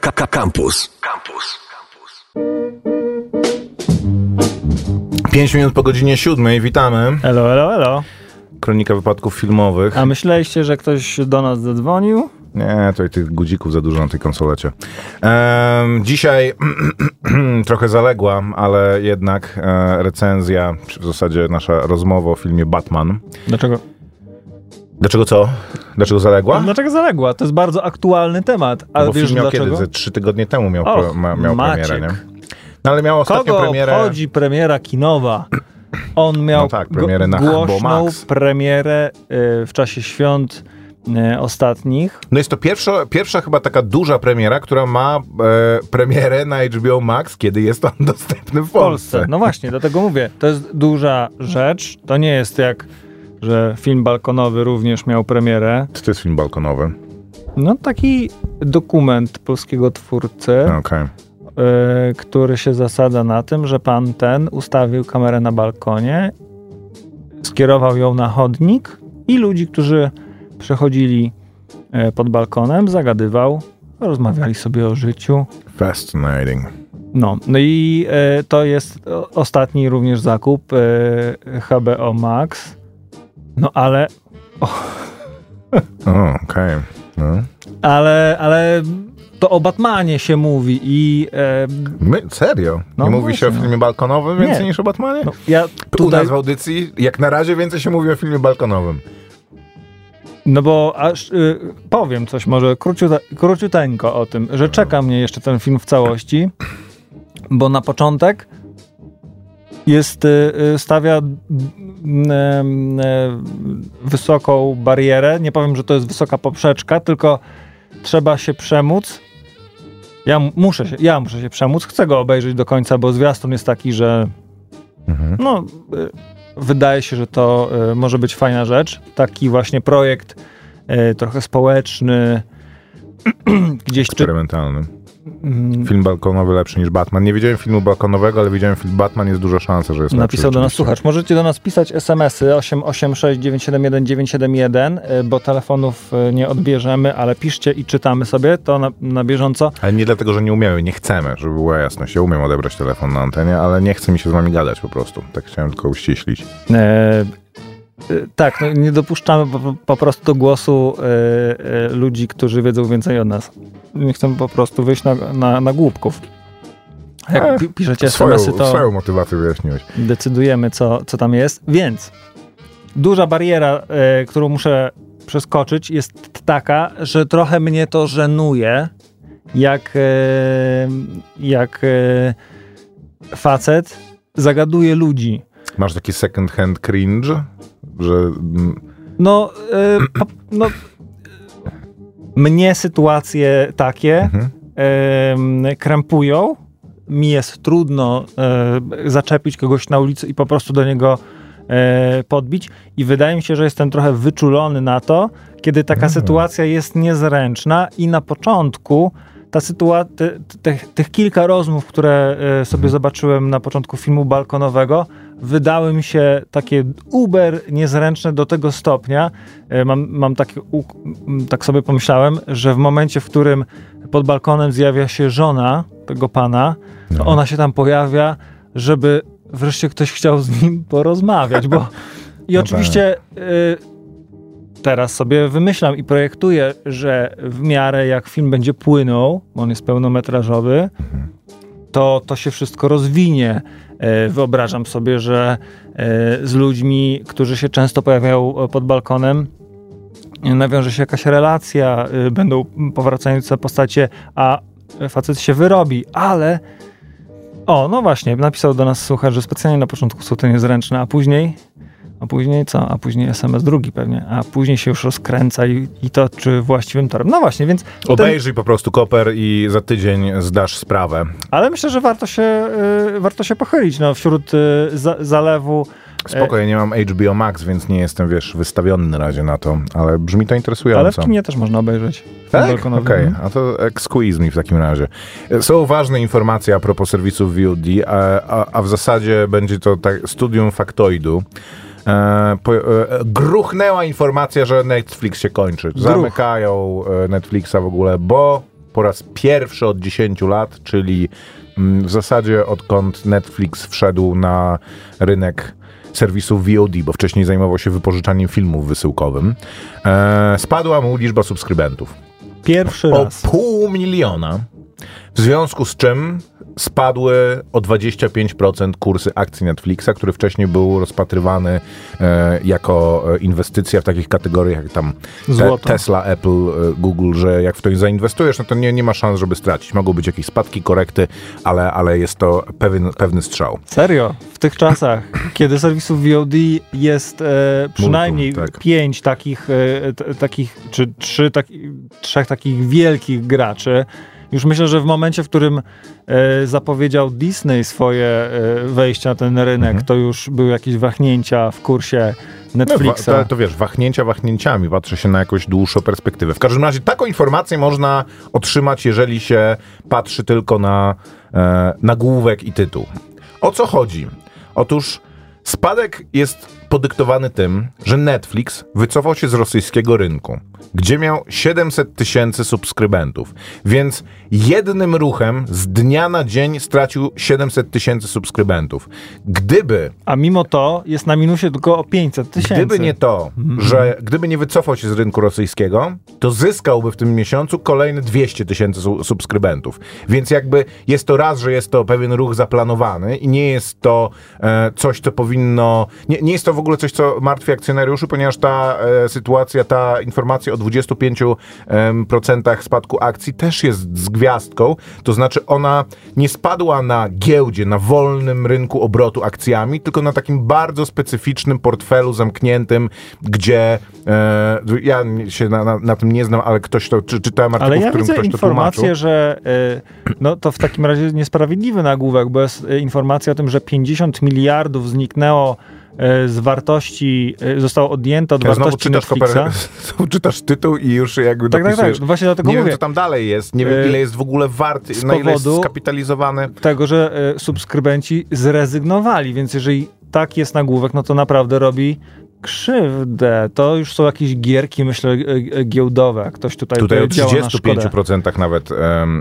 Campus. Campus. 5 minut po godzinie 7. Witamy. Elo, elo, elo. Kronika wypadków filmowych. A myśleliście, że ktoś do nas zadzwonił? Nie, tutaj tych guzików za dużo na tej konsolecie. Ehm, dzisiaj trochę zaległa, ale jednak e, recenzja, czy w zasadzie nasza rozmowa o filmie Batman. Dlaczego? Dlaczego co? Dlaczego zaległa? Dlaczego zaległa? To jest bardzo aktualny temat. A Bo wiesz film miał dlaczego? kiedy? Ze trzy tygodnie temu miał, Och, pro, ma, miał Maciek. premierę, nie? No ale miał ostatnio Kogo premierę... obchodzi premiera kinowa? On miał No tak, premierę na głośną Max. premierę y, w czasie świąt y, ostatnich. No jest to pierwsza, pierwsza chyba taka duża premiera, która ma e, premierę na HBO Max, kiedy jest on dostępny w w Polsce. Polsce. No właśnie, dlatego mówię, to jest duża rzecz. To nie jest jak, że film balkonowy również miał premierę. Co to jest film balkonowy? No taki dokument polskiego twórcy. Okej. y, który się zasada na tym, że pan ten ustawił kamerę na balkonie, skierował ją na chodnik i ludzi, którzy przechodzili y, pod balkonem, zagadywał, rozmawiali sobie o życiu. Fascinating. No, no i y, to jest ostatni również zakup HBO Max. No ale, O, okej. No. ale, ale to o Batmanie się mówi i e, My, serio? No nie mówi się o właśnie, filmie balkonowym Nie. więcej niż o Batmanie? no, ja U tutaj... nas w audycji, jak na razie, więcej się mówi o filmie balkonowym. No bo aż y, powiem coś może króciute, króciuteńko o tym, że czeka mnie jeszcze ten film w całości, bo na początek jest, y, y, stawia e, wysoką barierę. Nie powiem, że to jest wysoka poprzeczka, tylko trzeba się przemóc. Ja muszę się, ja muszę się przemóc. Chcę go obejrzeć do końca, bo zwiastun jest taki, że Mhm. no, y, wydaje się, że to y, może być fajna rzecz. Taki właśnie projekt y, trochę społeczny, gdzieś czy, Eksperymentalny. mm, Film balkonowy lepszy niż Batman. Nie widziałem filmu balkonowego, ale widziałem film Batman. Jest duża szansa, że jest napisał lepszy. do nas słuchacz. Możecie do nas pisać SMS-y 886 971 971, y, bo telefonów y, nie odbierzemy, ale piszcie i czytamy sobie to na, na bieżąco. Ale nie dlatego, że nie umiemy, nie chcemy, żeby była jasność. Ja umiem odebrać telefon na antenie, ale nie chce mi się z wami gadać po prostu. Tak chciałem tylko uściślić. E, tak, no, nie dopuszczamy po, po prostu do głosu y, y, ludzi, którzy wiedzą więcej od nas. Nie chcemy po prostu wyjść na, na, na głupków. Jak E, pi- piszecie SMS-y, to swoją motywację wyjaśniłeś. decydujemy, co, co tam jest. Więc duża bariera, y, którą muszę przeskoczyć, jest taka, że trochę mnie to żenuje, jak, y, jak y, facet zagaduje ludzi. Masz taki second hand cringe, że... No, y, po, no mnie sytuacje takie Mhm. em, krępują. Mi jest trudno e, zaczepić kogoś na ulicy i po prostu do niego e, podbić. I wydaje mi się, że jestem trochę wyczulony na to, kiedy taka sytuacja jest niezręczna i na początku ta sytuacja, tych kilka rozmów, które e, sobie zobaczyłem na początku filmu balkonowego, wydały mi się takie uber niezręczne do tego stopnia. E, Mam, mam m, tak sobie pomyślałem, że w momencie, w którym pod balkonem zjawia się żona tego pana, No. ona się tam pojawia, żeby wreszcie ktoś chciał z nim porozmawiać, bo i No oczywiście y, teraz sobie wymyślam i projektuję, że w miarę jak film będzie płynął, on jest pełnometrażowy, to to się wszystko rozwinie. E, Wyobrażam sobie, że e, z ludźmi, którzy się często pojawiają e, pod balkonem, nawiąże się jakaś relacja, będą powracające postacie, a facet się wyrobi, ale o, no właśnie, napisał do nas słuchacz, że specjalnie na początku są te niezręczne, a później a później co? A później SMS drugi pewnie, a później się już rozkręca i, i to czy właściwym torem. No właśnie, więc ten, Obejrzyj po prostu koper i za tydzień zdasz sprawę. ale myślę, że warto się, y, warto się pochylić no, wśród y, za, zalewu. Spoko, ja nie mam HBO Max, więc nie jestem, wiesz, wystawiony na razie na to, ale brzmi to Ale w interesująco. kinie też można obejrzeć. Tak? Okej, balkonowy. a to squeeze mi w takim razie. Są ważne informacje a propos serwisów VOD, a, a, a w zasadzie będzie to tak, studium faktoidu. E, po, e, gruchnęła informacja, że Netflix się kończy. Zamykają e, Netflixa w ogóle, bo po raz pierwszy od 10 lat, czyli mm, w zasadzie odkąd Netflix wszedł na rynek serwisów VOD, bo wcześniej zajmował się wypożyczaniem filmów wysyłkowym, e, spadła mu liczba subskrybentów Pierwszy o raz. pół miliona, w związku z czym spadły o 25% kursy akcji Netflixa, który wcześniej był rozpatrywany e, jako e, inwestycja w takich kategoriach jak tam te. Tesla, Apple, e, Google, że jak w to zainwestujesz, no to nie, nie ma szans, żeby stracić. Mogą być jakieś spadki, korekty, ale, ale jest to pewien, pewny strzał. Serio, w tych czasach, kiedy serwisów VOD jest e, przynajmniej Multum, tak. pięć takich, e, t, takich czy trzy, taki, trzech takich wielkich graczy, już myślę, że w momencie, w którym e, zapowiedział Disney swoje e, wejście na ten rynek, Mhm. to już były jakieś wahnięcia w kursie No, Netflixa. wa- to, to wiesz, wahnięcia wahnięciami, patrzy się na jakąś dłuższą perspektywę. W każdym razie taką informację można otrzymać, jeżeli się patrzy tylko na e, nagłówek i tytuł. O co chodzi? Otóż spadek jest podyktowany tym, że Netflix wycofał się z rosyjskiego rynku, gdzie miał 700 tysięcy subskrybentów, więc jednym ruchem z dnia na dzień stracił 700 tysięcy subskrybentów. Gdyby A mimo to jest na minusie tylko o 500 tysięcy. Gdyby nie to, że gdyby nie wycofał się z rynku rosyjskiego, to zyskałby w tym miesiącu kolejne 200 tysięcy su- subskrybentów. Więc jakby jest to raz, że jest to pewien ruch zaplanowany i nie jest to e, coś, co powinno. Nie, nie jest to w ogóle coś, co martwi akcjonariuszy, ponieważ ta e, sytuacja, ta informacja o 25% em, procentach spadku akcji też jest z gwiazdką. To znaczy ona nie spadła na giełdzie, na wolnym rynku obrotu akcjami, tylko na takim bardzo specyficznym portfelu zamkniętym, gdzie e, ja się na, na, na tym nie znam, ale ktoś to, czy, czytałem artykuł, Ale ja w którym widzę ktoś to tłumaczył. informację, że y, no to w takim razie niesprawiedliwy nagłówek, bo jest y, informacja o tym, że 50 miliardów zniknęło z wartości, y, zostało odjęte od Ja wartości czytasz, Netflixa. koper- czytasz tytuł i już jakby Tak, tak, tak. Właśnie dlatego Nie mówię. wiem, co tam dalej jest. Nie wiem, E, ile jest w ogóle wart, z na ile jest skapitalizowany. Tego, że subskrybenci zrezygnowali, więc jeżeli tak jest nagłówek, no to naprawdę robi krzywdę. To już są jakieś gierki, myślę, y, y, giełdowe. Ktoś tutaj, Tutaj o y, działa na szkodę. 35% nawet,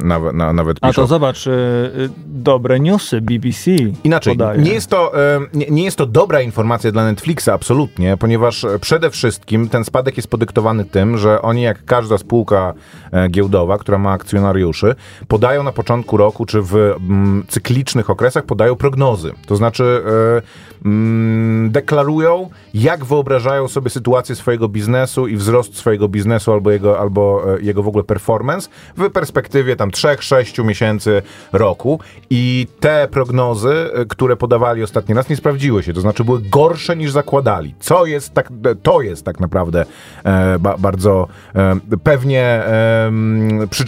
nawet, na, nawet A piszą. to zobacz, y, y, dobre newsy BBC Inaczej, podaje. nie jest, to, nie, nie jest to dobra informacja dla Netflixa, absolutnie, ponieważ e, przede wszystkim ten spadek jest podyktowany tym, że oni, jak każda spółka e, giełdowa, która ma akcjonariuszy, podają na początku roku, czy w mm, cyklicznych okresach, podają prognozy. To znaczy e, mm, deklarują, jak wyobrażają sobie sytuację swojego biznesu i wzrost swojego biznesu albo jego, albo e, jego w ogóle performance w perspektywie tam 3-6 miesięcy roku. I te prognozy, e, które podawali ostatni raz nie sprawdziły się, to znaczy były gorsze niż zakładali. Co jest tak, to jest tak naprawdę e, ba, bardzo e, pewnie e, przy,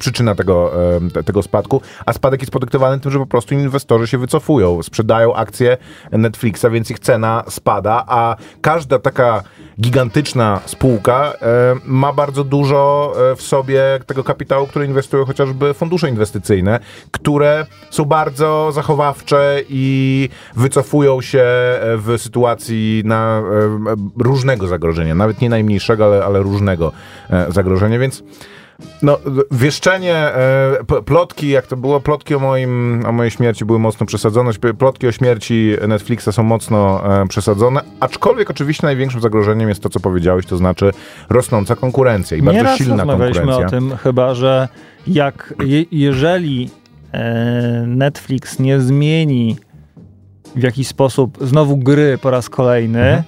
przyczyna tego, e, te- tego spadku, a spadek jest podyktowany tym, że po prostu inwestorzy się wycofują, sprzedają akcje Netflixa, więc ich cena spada, a każda taka gigantyczna spółka e, ma bardzo dużo e, w sobie tego kapitału, który inwestują chociażby fundusze inwestycyjne, które są bardzo zachowawcze i wycofują się e, w sytuacji na różnego zagrożenia, nawet nie najmniejszego, ale, ale różnego zagrożenia, więc no, wieszczenie, e, plotki, jak to było, plotki o, moim, o mojej śmierci były mocno przesadzone, plotki o śmierci Netflixa są mocno e, przesadzone, aczkolwiek oczywiście największym zagrożeniem jest to, co powiedziałeś, to znaczy rosnąca konkurencja i bardzo Nieraz silna rozmawialiśmy konkurencja. o tym chyba, że jak, je, jeżeli e, Netflix nie zmieni w jakiś sposób znowu gry po raz kolejny, Mhm.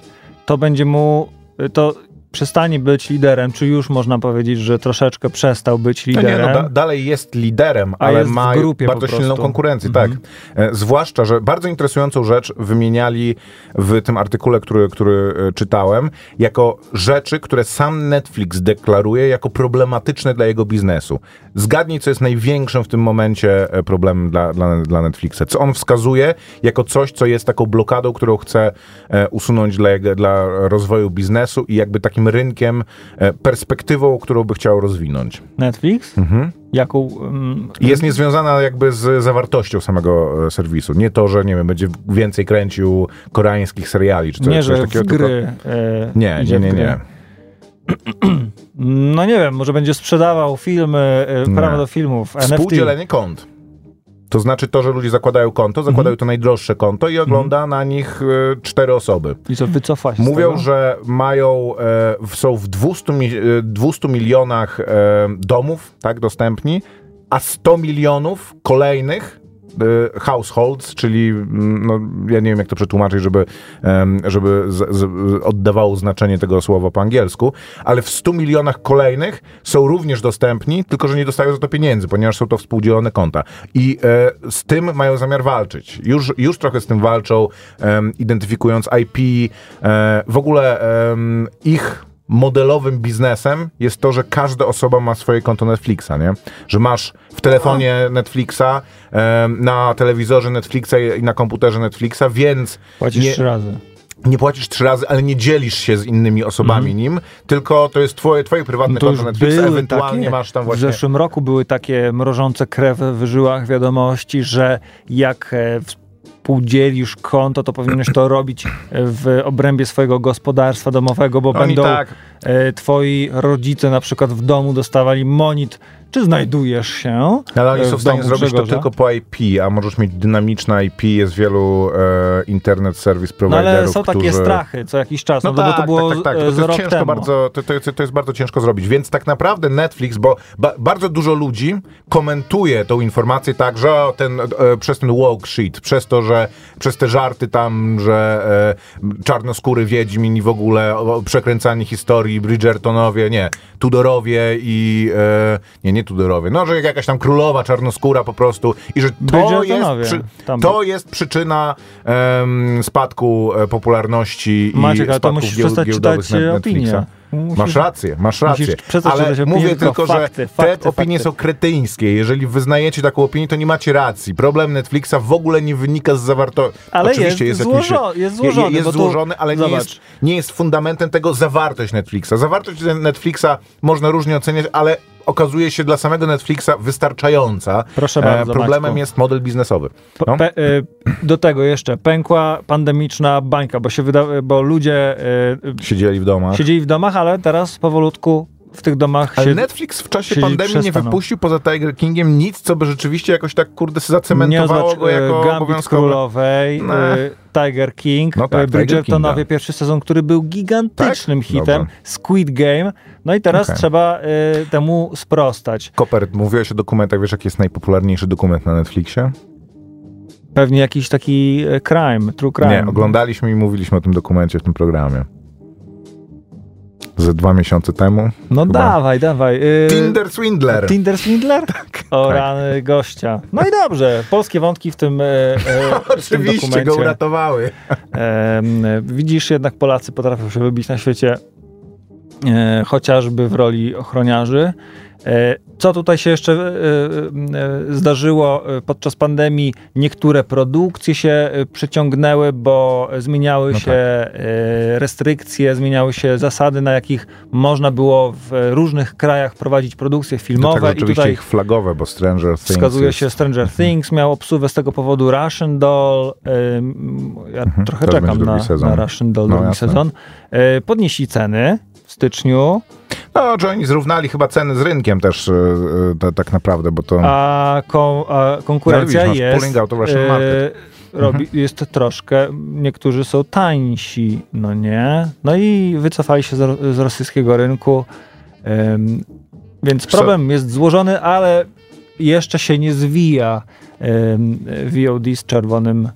to będzie mu, to przestanie być liderem, czy już można powiedzieć, że troszeczkę przestał być No nie, liderem. no, da, dalej jest liderem, A ale jest ma bardzo silną prostu. Mhm. konkurencję, tak. E, zwłaszcza, że bardzo interesującą rzecz wymieniali w tym artykule, który, który e, czytałem, jako rzeczy, które sam Netflix deklaruje jako problematyczne dla jego biznesu. Zgadnij, co jest największym w tym momencie e, problemem dla, dla, dla Netflixa. Co on wskazuje jako coś, co jest taką blokadą, którą chce e, usunąć dla, dla rozwoju biznesu i jakby takim rynkiem, e, perspektywą, którą by chciał rozwinąć. Netflix? Mhm. Jaką... I jest niezwiązana jakby z zawartością samego e, serwisu. Nie to, że nie wiem, będzie więcej kręcił koreańskich seriali czy coś, nie, coś takiego. w tylko- gry e, Nie, nie, nie, gry. nie. No nie wiem, może będzie sprzedawał filmy, e, prawa do filmów, NFT. Współdzielenie kont. To znaczy to, że ludzie zakładają konto, zakładają Mhm. to najdroższe konto i ogląda na nich e, cztery osoby. I co, wycofa się Mówią, że mają, e, są w 200, mi, e, 200 milionach e, domów tak, dostępni, a 100 milionów kolejnych households, czyli mm, no, ja nie wiem jak to przetłumaczyć, żeby, żeby z, z, oddawało znaczenie tego słowa po angielsku, ale w 100 milionach kolejnych są również dostępni, tylko że nie dostają za to pieniędzy, ponieważ są to współdzielone konta. I e, z tym mają zamiar walczyć. Już, już trochę z tym walczą, em, identyfikując IP. E, w ogóle ich modelowym biznesem jest to, że każda osoba ma swoje konto Netflixa, nie? Że masz w telefonie Netflixa, na telewizorze Netflixa i na komputerze Netflixa, więc Płacisz nie, trzy razy. nie płacisz trzy razy, ale nie dzielisz się z innymi osobami nim, tylko to jest twoje, twoje prywatne. No to konto Netflixa, ewentualnie takie, masz tam W właśnie... zeszłym roku były takie mrożące krew w żyłach wiadomości, że jak e, współdzielisz konto, to powinieneś to robić w obrębie swojego gospodarstwa domowego, bo Oni będą tak, e, twoi rodzice na przykład w domu dostawali monit, czy znajdujesz się ale oni są w stanie zrobić to Grzegorza. tylko po IP, a możesz mieć dynamiczne IP, jest wielu e, internet service No providerów, ale są takie którzy... strachy co jakiś czas, no, No to, tak, bo to było tak, tak, tak. To, to jest ciężko temu. bardzo, to, to, to jest bardzo ciężko zrobić. Więc tak naprawdę Netflix, bo ba, bardzo dużo ludzi komentuje tą informację tak, że ten, e, przez ten woke shit, przez to, że przez te żarty tam, że e, czarnoskóry Wiedźmin i w ogóle o, przekręcanie historii, Bridgertonowie, nie, Tudorowie i e, nie, nie Tudorowie, no, że jakaś tam królowa czarnoskóra po prostu i że to jest, przy, to jest przyczyna em, spadku e, popularności Maciek, i ale to spadku musisz gieł- przestać czytać e, Netflixa. opinie. Musisz- Masz rację, masz rację. Ale opinie, mówię tylko że fakty, te fakty, opinie fakty. są kretyńskie. Jeżeli wyznajecie taką opinię, to nie macie racji. Problem Netflixa w ogóle nie wynika z zawartości. Ale Oczywiście jest jest, złożo- jest je- złożony, Jest tu- złożony, ale nie jest, nie jest fundamentem tego zawartość Netflixa. Zawartość Netflixa można różnie oceniać, ale okazuje się dla samego Netflixa wystarczająca. Proszę bardzo, Problemem Maćku. jest model biznesowy. No. pe- y, do tego jeszcze pękła pandemiczna bańka, bo się wyda- bo ludzie y, Siedzieli w domach. siedzieli w domach, ale teraz powolutku w tych domach Ale się Netflix w czasie pandemii nie przestaną. wypuścił poza Tiger Kingiem nic, co by rzeczywiście jakoś tak, kurde, zacementowało zobacz, go jako y, Gambit obowiązkowe. Królowej, Ne. y, Tiger King, No tak, y, Tiger Bridgertonowie, pierwszy sezon, który był gigantycznym Tak? hitem, Dobrze. Squid Game, no i teraz Okej. trzeba y, temu sprostać. Koper, mówiłeś o dokumentach, wiesz jaki jest najpopularniejszy dokument na Netflixie? Pewnie jakiś taki crime, true crime. Nie, oglądaliśmy i mówiliśmy o tym dokumencie w tym programie. Ze dwa miesiące temu. No chyba. dawaj, dawaj. y, Tinder Swindler. Tinder Swindler? Tak. O tak. rany gościa. No i dobrze, polskie wątki w tym, e, e, w tym Oczywiście go uratowały. Widzisz, jednak Polacy potrafią się wybić na świecie chociażby w roli ochroniarzy. E, Co tutaj się jeszcze e, e, zdarzyło e, podczas pandemii? Niektóre produkcje się e, przeciągnęły, bo zmieniały No się e, restrykcje, zmieniały się zasady, na jakich można było w różnych krajach prowadzić produkcje Do filmowe. tego I oczywiście tutaj ich flagowe, bo Stranger Things Wskazuje jest... się Stranger Things, miał obsuwę z tego powodu Russian Doll. Ja trochę też czekam na, na Russian Doll, No, drugi jasne. sezon. Podnieśli ceny styczniu, No, że oni zrównali chyba ceny z rynkiem też e, e, ta- tak naprawdę, bo to... a, ko, a konkurencja No, widzisz, jest. pulling out of Russian y, market. Robi, Jest troszkę, niektórzy są tańsi, no nie. No i wycofali się z, z rosyjskiego rynku. Więc problem jest złożony, ale jeszcze się nie zwija VOD z czerwonym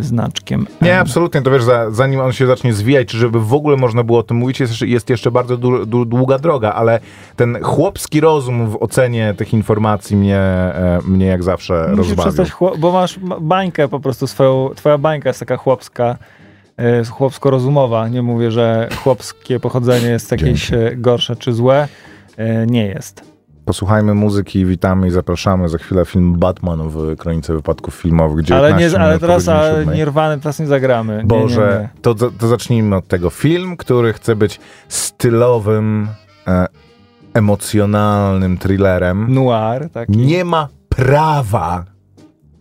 znaczkiem. Nie, absolutnie. To wiesz, za, zanim on się zacznie zwijać, czy żeby w ogóle można było o tym mówić, jest jeszcze, jest jeszcze bardzo du, du, długa droga, ale ten chłopski rozum w ocenie tych informacji mnie, e, mnie jak zawsze Musisz rozbawił. bo masz ma- bańkę po prostu swoją, twoja bańka jest taka chłopska, y, chłopsko-rozumowa. Nie mówię, że chłopskie pochodzenie jest jakieś y, gorsze czy złe. Nie jest. Posłuchajmy muzyki, witamy i zapraszamy za chwilę film Batman w Kronice Wypadków Filmowych. Ale, 19 nie, ale teraz a. Nirwany teraz nie zagramy. Nie, Boże, Nie, nie. To, to, to zacznijmy od tego. Film, który chce być stylowym, e, emocjonalnym thrillerem, Noir taki. nie ma prawa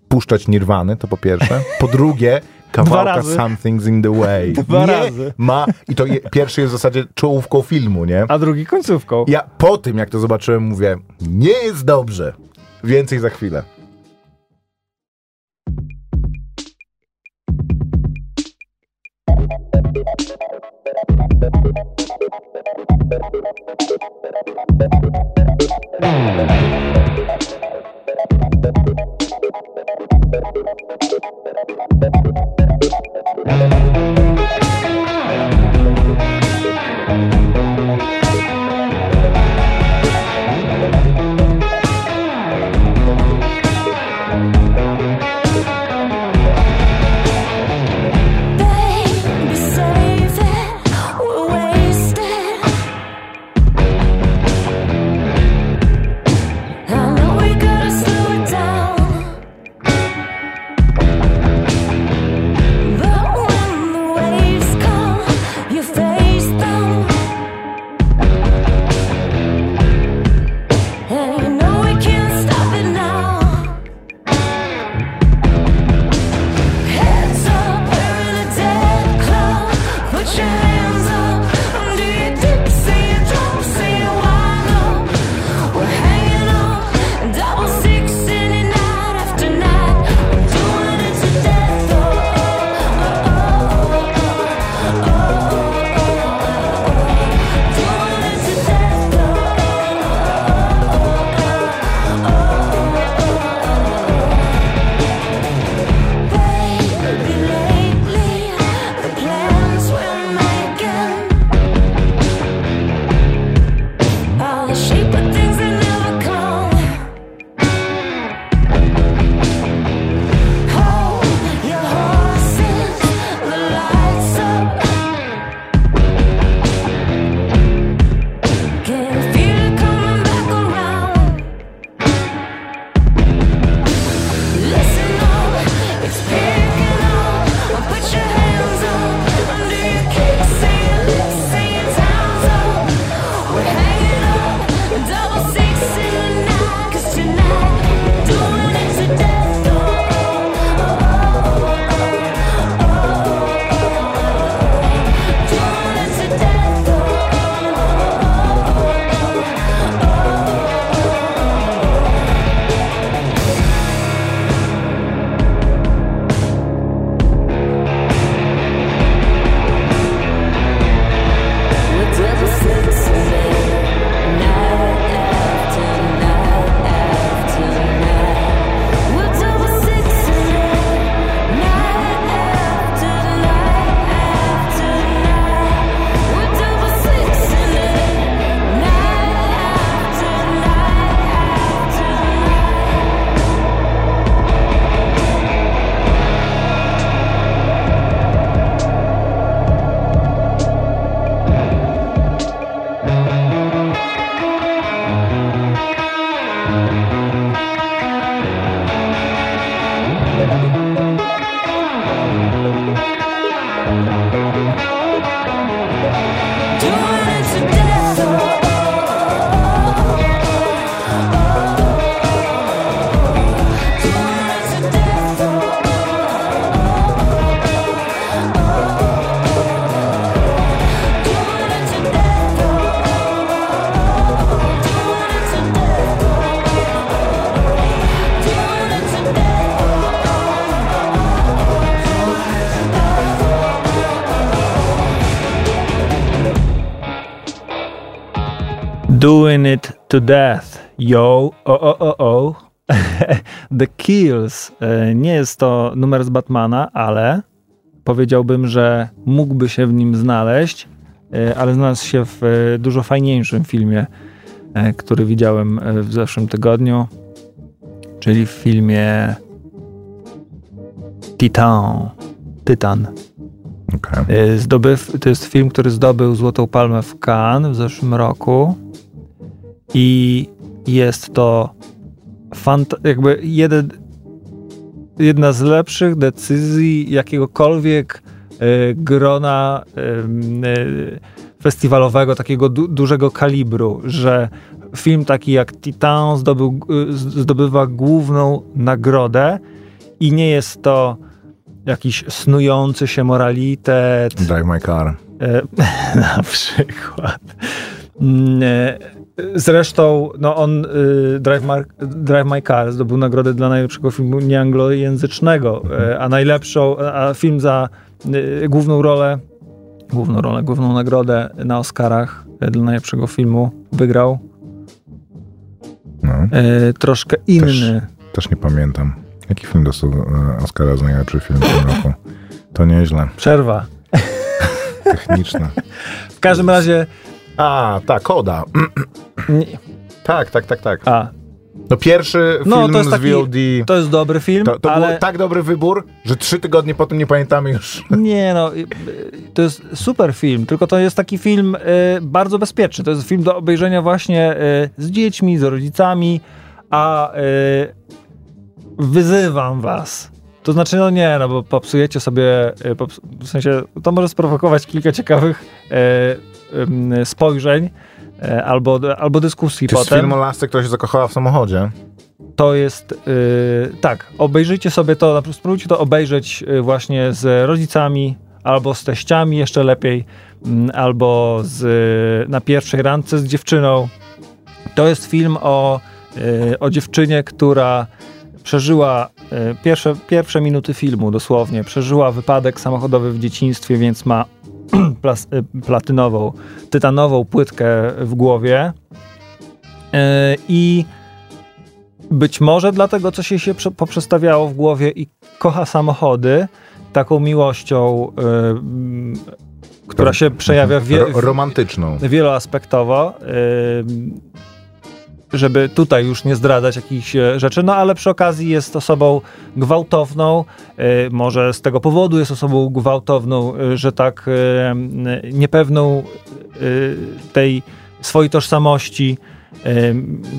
puszczać Nirwany, to po pierwsze. Po drugie, kawałka razy. Something's in the Way. Dwa nie razy. ma. I to je, pierwszy jest w zasadzie czołówką filmu, nie? A drugi końcówką. Ja po tym, jak to zobaczyłem, mówię, nie jest dobrze. Więcej za chwilę. Baby, It to death. Yo, o, o, o, o. The Kills. E, Nie jest to numer z Batmana, ale powiedziałbym, że mógłby się w nim znaleźć, e, ale znalazł się w e, dużo fajniejszym filmie, który widziałem w zeszłym tygodniu, czyli w filmie Titan. Tytan. Okej. Y, Zdobyw, to jest film, który zdobył Złotą Palmę w Cannes w zeszłym roku i jest to fant- jakby jeden, jedna z lepszych decyzji jakiegokolwiek y, grona y, y, festiwalowego, takiego du- dużego kalibru, że film taki jak Titan zdobył, zdobywa główną nagrodę i nie jest to jakiś snujący się moralitet, Drive my car. E, na przykład. Zresztą, no on y, Drive, Mar- Drive My Car zdobył nagrodę dla najlepszego filmu nieanglojęzycznego, e, a najlepszą, a film za y, główną rolę, główną rolę, główną nagrodę na Oscarach e, dla najlepszego filmu wygrał No, e, troszkę inny. też nie pamiętam. Jaki film dostał e, Oscara za najlepszy film w tym roku? To nieźle. Przerwa. Techniczne. W każdym razie, A, tak, Koda. nie, Tak, tak, tak, tak. a, No pierwszy No, film to jest z taki- VOD. to jest dobry film, To, to ale... był tak dobry wybór, że trzy tygodnie potem nie pamiętamy już. Nie, no, y, to jest super film, tylko to jest taki film y, bardzo bezpieczny. To jest film do obejrzenia właśnie y, z dziećmi, z rodzicami, a y, wyzywam was. To znaczy, no nie, no bo popsujecie sobie, y, pops w sensie, to może sprowokować kilka ciekawych y, spojrzeń y, albo, albo dyskusji To jest potem film o lasce, która się zakochała w samochodzie. to jest y, tak, obejrzyjcie sobie to, na- spróbujcie to obejrzeć y, właśnie z rodzicami albo z teściami jeszcze lepiej, mm, albo z, na pierwszej randce z dziewczyną. To jest film o, y, o dziewczynie, która przeżyła pierwsze, pierwsze minuty filmu dosłownie, przeżyła wypadek samochodowy w dzieciństwie, więc ma plas, y, platynową, tytanową płytkę w głowie Y, i być może dlatego, co się, się prze- poprzestawiało w głowie i kocha samochody taką miłością, która się przejawia wie, Ro- romantyczną. wieloaspektowo, żeby tutaj już nie zdradzać jakichś e, rzeczy, no ale przy okazji jest osobą gwałtowną, y, może z tego powodu jest osobą gwałtowną, y, że tak niepewną tej swojej tożsamości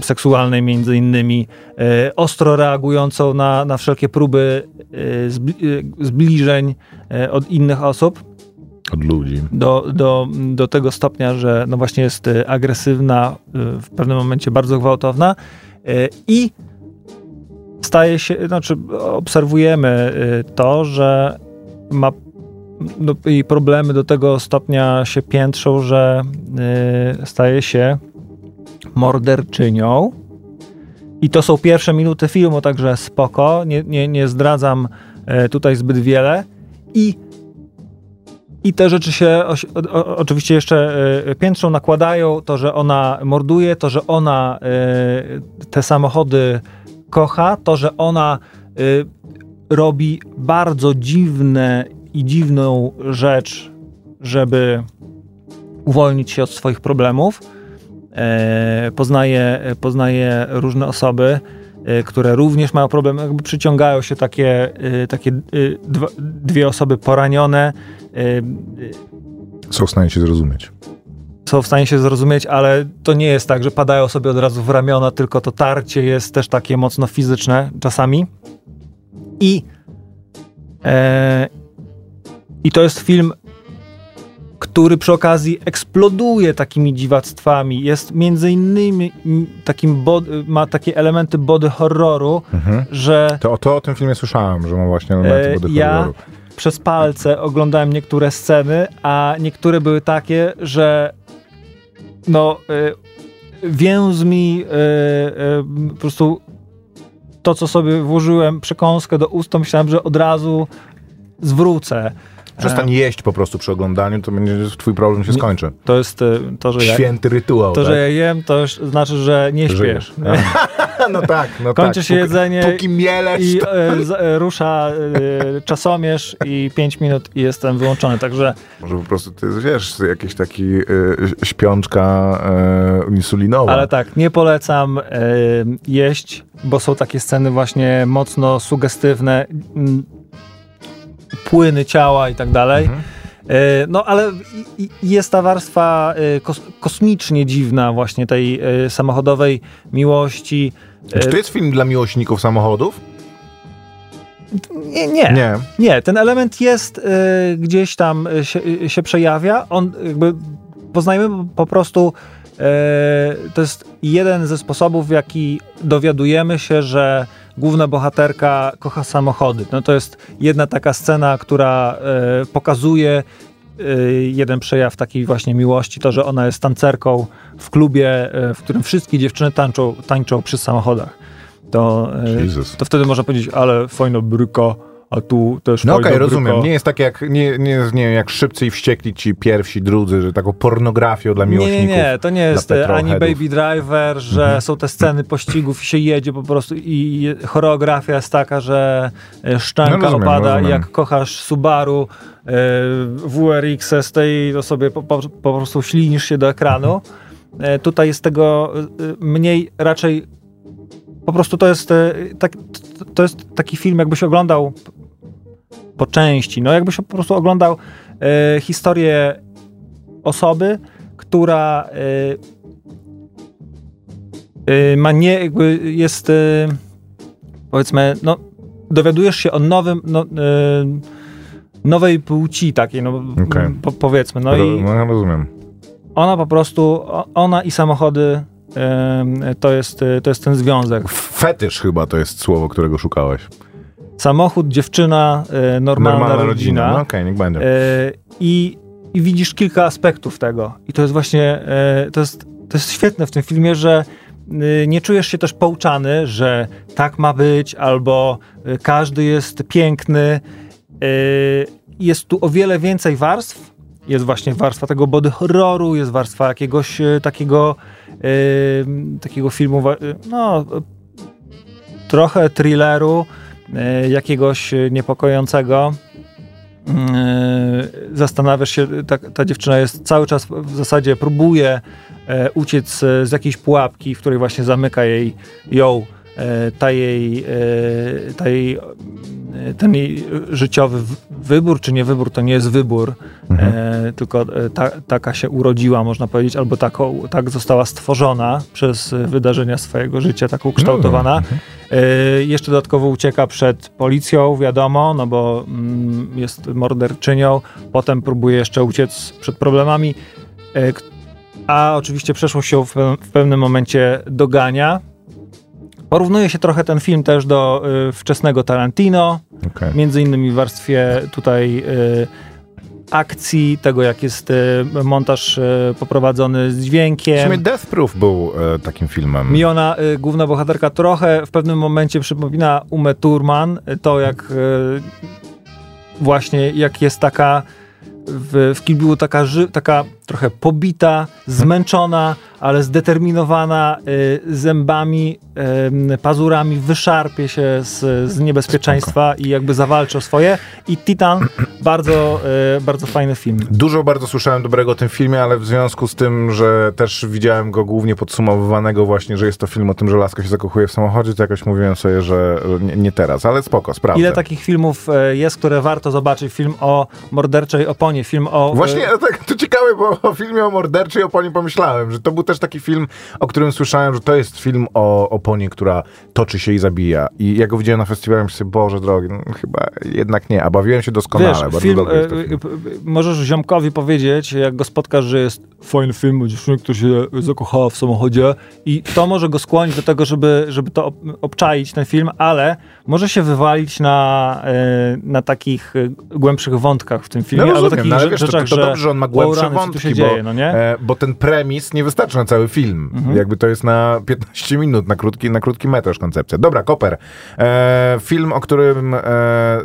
seksualnej między innymi, ostro reagującą na, na wszelkie próby zbli- zbliżeń od innych osób Od ludzi. do, do, do tego stopnia, że no właśnie jest y, agresywna, y, w pewnym momencie bardzo gwałtowna y, i staje się, znaczy obserwujemy to, że ma no, jej problemy do tego stopnia się piętrzą, że staje się morderczynią. I to są pierwsze minuty filmu, także spoko. Nie, nie, nie zdradzam tutaj zbyt wiele. I, I te rzeczy się o, o, oczywiście jeszcze e, piętrzą, nakładają. To, że ona morduje, to, że ona e, te samochody kocha, to, że ona e, robi bardzo dziwne i dziwną rzecz, żeby uwolnić się od swoich problemów. Poznaje, poznaje różne osoby, które również mają problemy, jakby przyciągają się takie, e, takie dwa, dwie osoby poranione, Są w stanie się zrozumieć. są w stanie się zrozumieć, ale to nie jest tak, że padają sobie od razu w ramiona, tylko to tarcie jest też takie mocno fizyczne czasami. I, e, i to jest film, który przy okazji eksploduje takimi dziwactwami. Jest między innymi takim bod, ma takie elementy body horroru, Mhm. że To, to o tym filmie słyszałem, że ma właśnie elementy E, body ja- horroru. przez palce oglądałem niektóre sceny, a niektóre były takie, że no y, więz mi y, po prostu to, co sobie włożyłem, przekąskę do ust, to myślałem, że od razu zwrócę. Przestań jeść po prostu przy oglądaniu, to będzie, twój problem się skończy. To jest y, to, że ja, Święty rytuał, to, tak? że ja jem, to znaczy, że nie śpiesz. No tak, no Kończy tak. się Póki- jedzenie Póki mielesz, I e, z, e, rusza e, czasomierz i 5 minut i jestem wyłączony, także Może po prostu ty, wiesz, jakiś taki śpiączka insulinowa. Ale tak, nie polecam e, jeść, bo są takie sceny właśnie mocno sugestywne, m, płyny ciała i tak dalej. Mhm. E, no ale jest ta warstwa e, kos, kosmicznie dziwna właśnie tej e, samochodowej miłości. Czy to jest film dla miłośników samochodów? nie, nie, Nie. Nie, ten element jest gdzieś tam się, się przejawia. On jakby poznajemy po prostu. to jest jeden ze sposobów, w jaki dowiadujemy się, że główna bohaterka kocha samochody. No to jest jedna taka scena, która e, pokazuje e, jeden przejaw takiej właśnie miłości, to, że ona jest tancerką w klubie, e, w którym wszystkie dziewczyny tańczą, tańczą przy samochodach. To, to wtedy można powiedzieć, ale fajna bryka, a tu też No okej, rozumiem. bryka. Nie jest tak jak, nie, nie, jest, nie wiem, jak szybcy i wściekli ci pierwsi, drudzy, że taką pornografią dla miłośników. nie, nie, to nie jest e, ani. Baby Driver, że Mhm. są te sceny pościgów i się jedzie po prostu i choreografia jest taka, że e, szczęka No rozumiem, opada rozumiem. jak kochasz Subaru e, WRX z tej, to sobie po, po, po prostu ślinisz się do ekranu. E, tutaj jest tego mniej, raczej po prostu to jest, e, tak, to jest taki film, jakbyś oglądał po części, no jakbyś po prostu oglądał e, historię osoby, która y, y, ma nie, jakby jest, powiedzmy, no, dowiadujesz się o nowym, no, nowej płci takiej, no, Okej. po, powiedzmy, no Ro- i no, rozumiem. ona po prostu, ona i samochody to jest, y, to jest ten związek. Fetysz chyba to jest słowo, którego szukałeś. Samochód, dziewczyna, y, normalna, rodzina. No okej, niech będzie. E, i, I widzisz kilka aspektów tego. I to jest właśnie, to jest, to jest świetne w tym filmie, że y, nie czujesz się też pouczany, że tak ma być, albo y, każdy jest piękny. Y, Jest tu o wiele więcej warstw. Jest właśnie warstwa tego body horroru, jest warstwa jakiegoś takiego, takiego filmu, no, trochę thrilleru, e, jakiegoś niepokojącego. E, Zastanawiasz się, ta, ta dziewczyna jest cały czas w zasadzie próbuje e, uciec z jakiejś pułapki, w której właśnie zamyka jej ją ta jej, e, ta jej e, ten jej życiowy wybór, czy nie wybór, to nie jest wybór, e, tylko e, ta, taka się urodziła, można powiedzieć, albo taką, tak została stworzona przez e, wydarzenia swojego życia, tak ukształtowana. E, jeszcze dodatkowo ucieka przed policją, wiadomo, no bo mm, jest morderczynią, potem próbuje jeszcze uciec przed problemami, e, a oczywiście przeszłość się w pewnym momencie dogania. Porównuje się trochę ten film też do y, wczesnego Tarantino, Okej. między innymi w warstwie tutaj y, akcji, tego jak jest y, montaż y, poprowadzony z W dźwiękiem. sumie Death Proof był e, takim filmem. Mi ona, y, główna bohaterka, trochę w pewnym momencie przypomina Umę Thurman. Y, To jak y, właśnie, jak jest taka w, w Kill Billu taka, ży, taka trochę pobita, zmęczona, ale zdeterminowana y, zębami, y, pazurami, wyszarpie się z, z niebezpieczeństwa i jakby zawalczy o swoje. I Titan, bardzo, y, bardzo fajny film. Dużo bardzo słyszałem dobrego o tym filmie, ale w związku z tym, że też widziałem go głównie podsumowywanego właśnie, że jest to film o tym, że laska się zakochuje w samochodzie, to jakoś mówiłem sobie, że że nie, nie teraz, ale spoko, sprawdzę. Ile takich filmów e, jest, które warto zobaczyć? Film o morderczej oponie, film o... Właśnie e, tak, to ciekawe, bo o filmie o morderczej oponie pomyślałem, że to był też taki film, o którym słyszałem, że to jest film o oponie, która toczy się i zabija. I jak go widziałem na festiwalu, myślałem sobie, Boże drogi, no, chyba jednak nie, a bawiłem się doskonale. Wiesz, bardzo film, dobry jest e, film. e, p- możesz ziomkowi powiedzieć, jak go spotkasz, że jest fajny film o dziewczynie, która się zakochała w samochodzie i to może go skłonić do tego, żeby, żeby to ob- obczaić, ten film, ale może się wywalić na, e, na takich e, głębszych wątkach w tym filmie, No albo takich no, ale wiesz, rzeczach, to, to dobrze, że on ma głębsze rany, wątki, się bo, dzieje, no nie? e, bo ten premis nie wystarczy na cały film. Mhm. Jakby to jest na 15 minut, na krótki, na krótki metraż koncepcja. Dobra, Koper. E, film, o którym e, e,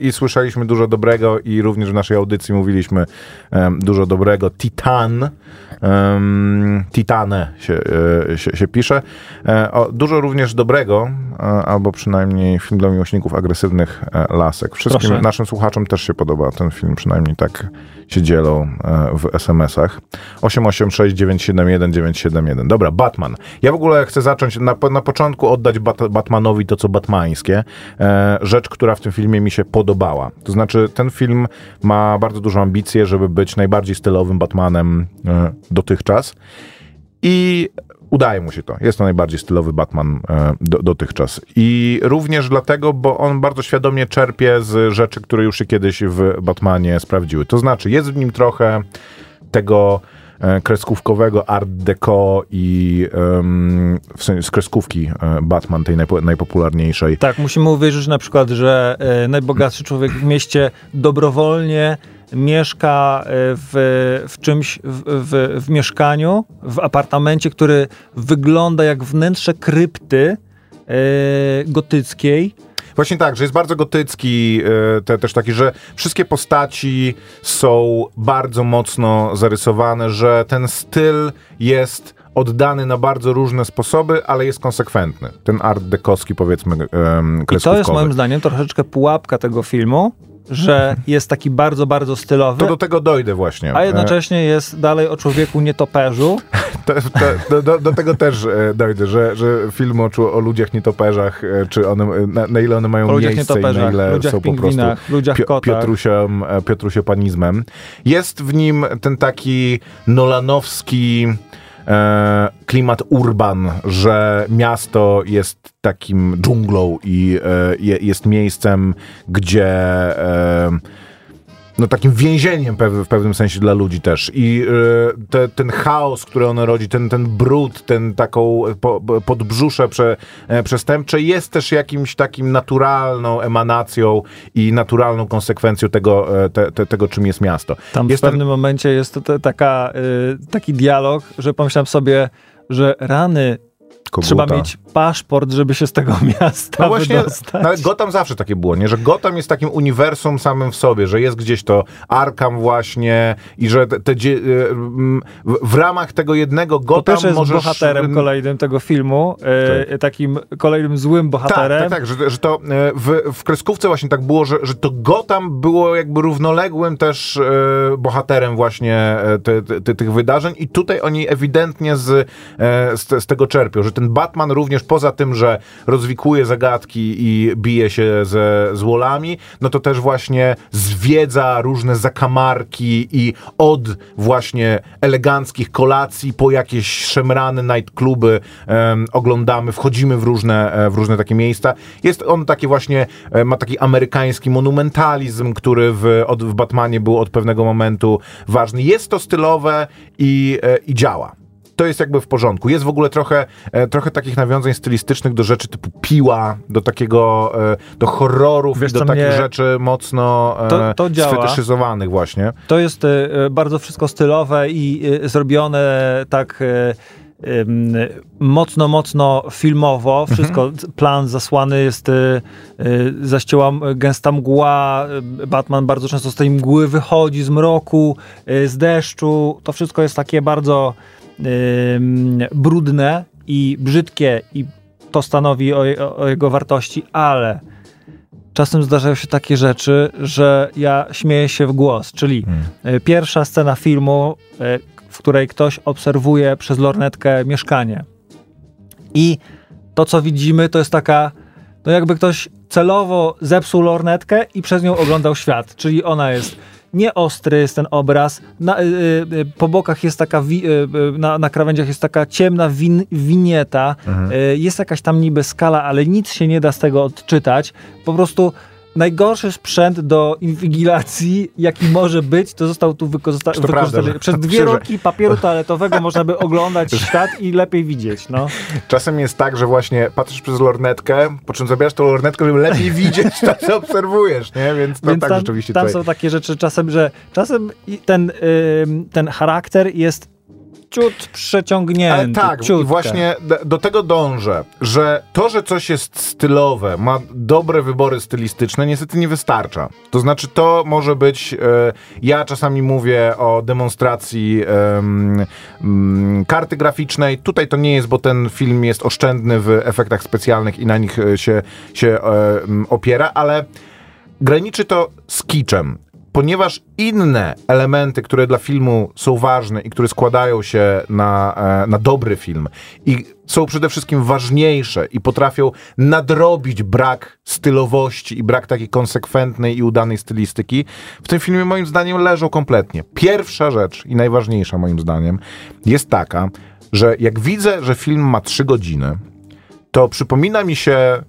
i słyszeliśmy dużo dobrego i również w naszej audycji mówiliśmy e, dużo dobrego. Titan. Titane się, e, się, się pisze. E, o, dużo również dobrego, e, albo przynajmniej film dla miłośników agresywnych lasek. Wszystkim Proszę. naszym słuchaczom też się podoba ten film, przynajmniej tak się dzielą w SMS-ach. 886 971 971. Dobra, Batman. Ja w ogóle chcę zacząć na, na początku oddać Bat Batmanowi to, co batmańskie. Rzecz, która w tym filmie mi się podobała. To znaczy, ten film ma bardzo dużą ambicję, żeby być najbardziej stylowym Batmanem dotychczas. I udaje mu się to. Jest to najbardziej stylowy Batman e, do, dotychczas. I również dlatego, bo on bardzo świadomie czerpie z rzeczy, które już się kiedyś w Batmanie sprawdziły. To znaczy, jest w nim trochę tego e, kreskówkowego art deco i em, w sensie z kreskówki e, Batman, tej najpo, najpopularniejszej. Tak, musimy uwierzyć na przykład, że najbogatszy człowiek w mieście dobrowolnie mieszka e, w, w czymś, w, w, w mieszkaniu, w apartamencie, który wygląda jak wnętrze krypty e, gotyckiej. Właśnie tak, że jest bardzo gotycki, e, te, też taki, że wszystkie postaci są bardzo mocno zarysowane, że ten styl jest oddany na bardzo różne sposoby, ale jest konsekwentny. Ten art dekowski, powiedzmy, em, I to kreskówkowy. jest moim zdaniem troszeczkę pułapka tego filmu, że jest taki bardzo, bardzo stylowy, To do tego dojdę właśnie. a jednocześnie jest dalej o człowieku nietoperzu. Te, te, do, do, tego też e, dojdę, że, że film o, o ludziach nietoperzach, e, czy one, e, na, na ile one mają miejsce i na ile są po prostu ludziach kotach. Piotrusiem, Piotrusiopanizmem. Jest w nim ten taki nolanowski e, klimat urban, że miasto jest takim dżunglą i e, je, jest miejscem, gdzie e, no takim więzieniem w pewnym sensie dla ludzi też. I e, te, ten chaos, który ono rodzi, ten, ten brud, ten taką po, podbrzusze prze, e, przestępcze jest też jakimś takim naturalną emanacją i naturalną konsekwencją tego, e, te, te, tego czym jest miasto. Tam jest w pewnym momencie jest to, to taka, y, taki dialog, że pomyślałem sobie, że rany koguta. trzeba mieć paszport, żeby się z tego miasta No właśnie, wydostać. no Gotham zawsze takie było, nie? Że Gotham jest takim uniwersum samym w sobie, że jest gdzieś to Arkham właśnie i że te, te y, mm, w, ramach tego jednego Gotham pierwsze jest możesz... bohaterem kolejnym tego filmu, y, takim kolejnym złym Tak, bohaterem. tak, tak, że, że to w, w kreskówce właśnie tak było, że, że to Gotham było jakby równoległym też bohaterem właśnie te, te, tych wydarzeń i tutaj oni ewidentnie z, z, z tego czerpią, że ten Batman również poza tym, że rozwikłuje zagadki i bije się ze złolami, no to też właśnie zwiedza różne zakamarki i od właśnie eleganckich kolacji po jakieś szemrane nightcluby em, oglądamy, wchodzimy w różne, e, w różne takie miejsca. Jest on taki właśnie, e, ma taki amerykański monumentalizm, który w, od, w Batmanie był od pewnego momentu ważny. Jest to stylowe i, e, i działa. To jest jakby w porządku. Jest w ogóle trochę, e, trochę takich nawiązań stylistycznych do rzeczy typu piła, do takiego, e, do horrorów, Wiesz, do takich mnie- rzeczy mocno e, To- to sfetyszyzowanych właśnie. To jest bardzo wszystko stylowe i zrobione tak mocno, mocno filmowo. Wszystko, plan zasłany jest, zaścięła gęsta mgła. Batman bardzo często z tej mgły wychodzi, z mroku, z deszczu. To wszystko jest takie bardzo brudne i brzydkie i to stanowi o, o, jego wartości, ale czasem zdarzają się takie rzeczy, że ja śmieję się w głos, czyli e, pierwsza scena filmu, e, w której ktoś obserwuje przez lornetkę mieszkanie. I to, co widzimy, to jest taka, no jakby ktoś celowo zepsuł lornetkę i przez nią oglądał świat, czyli ona jest nieostry jest ten obraz, na, y, y, po bokach jest taka, wi, y, y, na, na krawędziach jest taka ciemna win, winieta, y, jest jakaś tam niby skala, ale nic się nie da z tego odczytać, po prostu najgorszy sprzęt do inwigilacji, jaki może być, to został tu wykorzysta- To prawda, wykorzystany. że- Przez dwie rolki papieru toaletowego można by oglądać świat i lepiej widzieć, no. Czasem jest tak, że właśnie patrzysz przez lornetkę, po czym zabierasz tą lornetkę, żeby lepiej widzieć to, co obserwujesz, nie? Więc to Więc tak tam, rzeczywiście tam tutaj... są takie rzeczy czasem, że czasem ten, ten charakter jest ciut przeciągnięty. Ale tak, i właśnie do tego dążę, że to, że coś jest stylowe, ma dobre wybory stylistyczne, niestety nie wystarcza. To znaczy, to może być. E, ja czasami mówię o demonstracji em, mm, karty graficznej. Tutaj to nie jest, bo ten film jest oszczędny w efektach specjalnych i na nich e, się, się e, m, opiera, ale graniczy to z kiczem. Ponieważ inne elementy, które dla filmu są ważne i które składają się na, e, na dobry film i są przede wszystkim ważniejsze i potrafią nadrobić brak stylowości i brak takiej konsekwentnej i udanej stylistyki, w tym filmie moim zdaniem leżą kompletnie. Pierwsza rzecz i najważniejsza moim zdaniem jest taka, że jak widzę, że film ma trzy godziny, to przypomina mi się